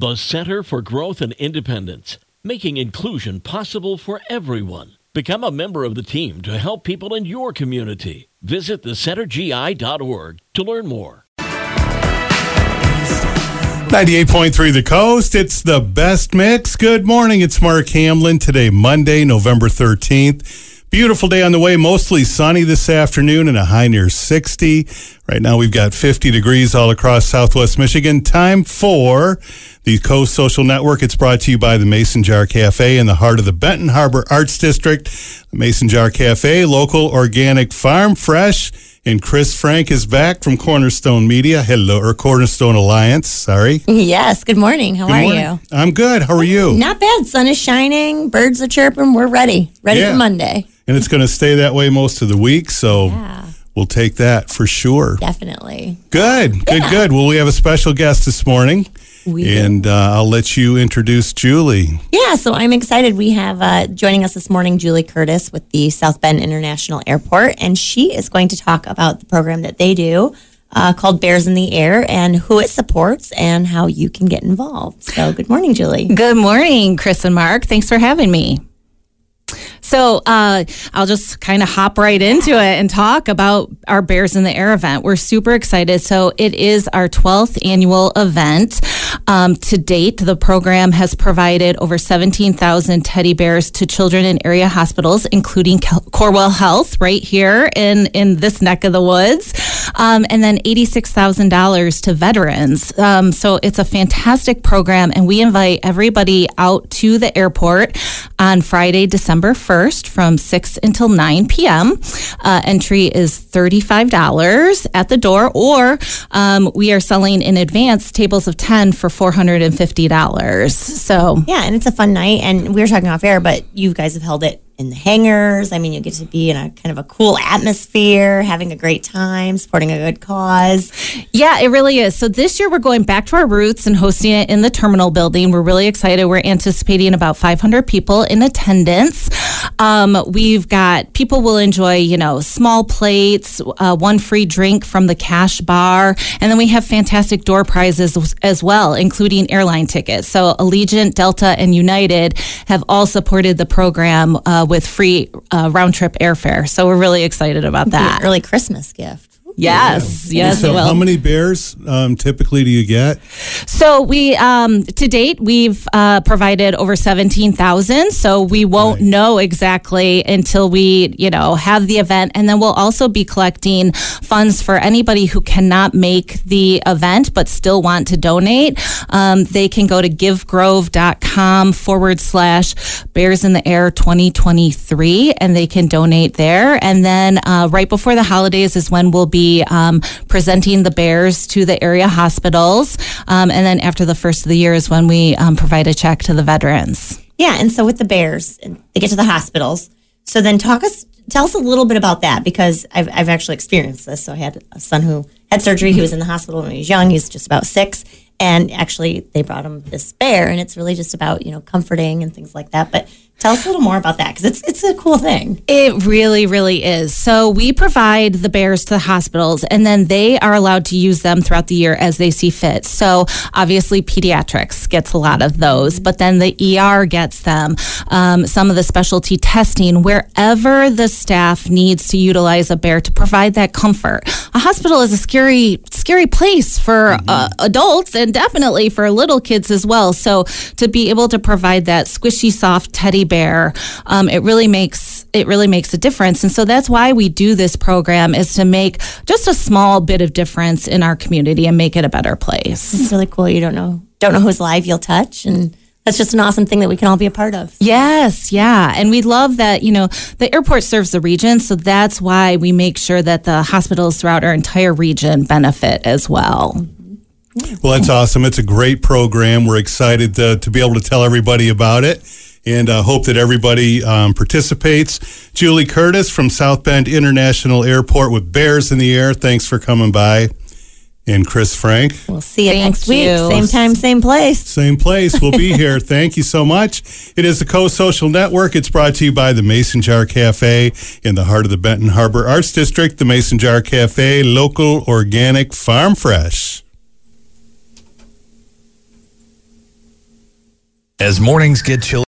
The Center for Growth and Independence, making inclusion possible for everyone. Become a member of the team to help people in your community. Visit thecentergi.org to learn more. 98.3 The Coast. It's the best mix. Good morning. It's Mark Hamlin. Today, Monday, November 13th. Beautiful day on the way, mostly sunny this afternoon and a high near 60. Right now, we've got 50 degrees all across southwest Michigan. Time for the Coast Social Network. It's brought to you by the Mason Jar Cafe in the heart of the Benton Harbor Arts District. The Mason Jar Cafe, local, organic, farm fresh. And Chris Frank is back from Cornerstone Media. Hello, or Cornerstone Alliance. Sorry. Yes. Good morning. How Good are morning. you? I'm good. How are you? Not bad. Sun is shining. Birds are chirping. We're ready. Ready Yeah. for Monday. And it's going to stay that way most of the week. So Yeah. we'll take that for sure. Definitely. Good, good, Yeah. good. Well, we have a special guest this morning. We and uh, I'll let you introduce Julie. Yeah. So I'm excited. We have uh, joining us this morning Julie Curtis with the South Bend International Airport, and she is going to talk about the program that they do. Uh, called Bears in the Air and who it supports and how you can get involved. So, good morning, Julie. Good morning, Chris and Mark. Thanks for having me. So uh, I'll just kind of hop right into it and talk about our Bears in the Air event. We're super excited. So it is our 12th annual event. Um, to date, the program has provided over 17,000 teddy bears to children in area hospitals, including Cal- Corewell Health right here in, in this neck of the woods, um, and then $86,000 to veterans. Um, so it's a fantastic program, and we invite everybody out to the airport on Friday, December 1st from 6 until 9 p.m. Uh, entry is $35 at the door, or um, we are selling in advance tables of 10 for $450. So, Yeah, and it's a fun night. And we were talking off air, but you guys have held it in the hangars. I mean, you get to be in a kind of a cool atmosphere, having a great time, supporting a good cause. Yeah, it really is. So this year we're going back to our roots and hosting it in the terminal building. We're really excited. We're anticipating about 500 people in attendance. Um, we've got people will enjoy, you know, small plates, uh, one free drink from the cash bar, and then we have fantastic door prizes as- well, including airline tickets. So Allegiant, Delta, and United have all supported the program uh, with free uh, round trip airfare. So we're really excited about that. early Christmas gift. Yes, yes, so, how many bears um, typically do you get? So we, um, to date, we've uh, provided over seventeen thousand. So we won't know exactly until we, you know, have the event, and then we'll also be collecting funds for anybody who cannot make the event but still want to donate. Um, they can go to givegrove.com forward slash Bears in the Air twenty twenty three, and they can donate there. And then uh, right before the holidays is when we'll be um, presenting the bears to the area hospitals. Um, and then after the first of the year is when we um, provide a check to the veterans. Yeah, and so with the bears, they get to the hospitals. So then talk us, tell us a little bit about that because I've, I've actually experienced this. So I had a son who had surgery. He was in the hospital when he was young. He's just about six. And actually, they brought him this bear, and it's really just about you know comforting and things like that. But tell us a little more about that because it's it's a cool thing. It really, really is. So we provide the bears to the hospitals, and then they are allowed to use them throughout the year as they see fit. So obviously, pediatrics gets a lot of those, but then the ER gets them. Um, some of the specialty testing, wherever the staff needs to utilize a bear to provide that comfort. A hospital is a scary, scary place for uh, adults and definitely for little kids as well. So to be able to provide that squishy, soft teddy bear, um, it really makes it really makes a difference. And so that's why we do this program is to make just a small bit of difference in our community and make it a better place. It's really cool. You don't know don't know whose life you'll touch, and that's just an awesome thing that we can all be a part of. Yes, yeah. And we love that, you know, the airport serves the region. So that's why we make sure that the hospitals throughout our entire region benefit as well. Well, that's awesome. It's a great program. We're excited to, to be able to tell everybody about it and uh, hope that everybody um, participates. Julie Curtis from South Bend International Airport with Bears in the Air. Thanks for coming by. And Chris Frank, We'll see you Thank next week, you. same time, same place. same place. We'll be here. Thank you so much. It is the Co Social Network. It's brought to you by the Mason Jar Cafe in the heart of the Benton Harbor Arts District. The Mason Jar Cafe, local, organic, farm fresh. As mornings get chilly,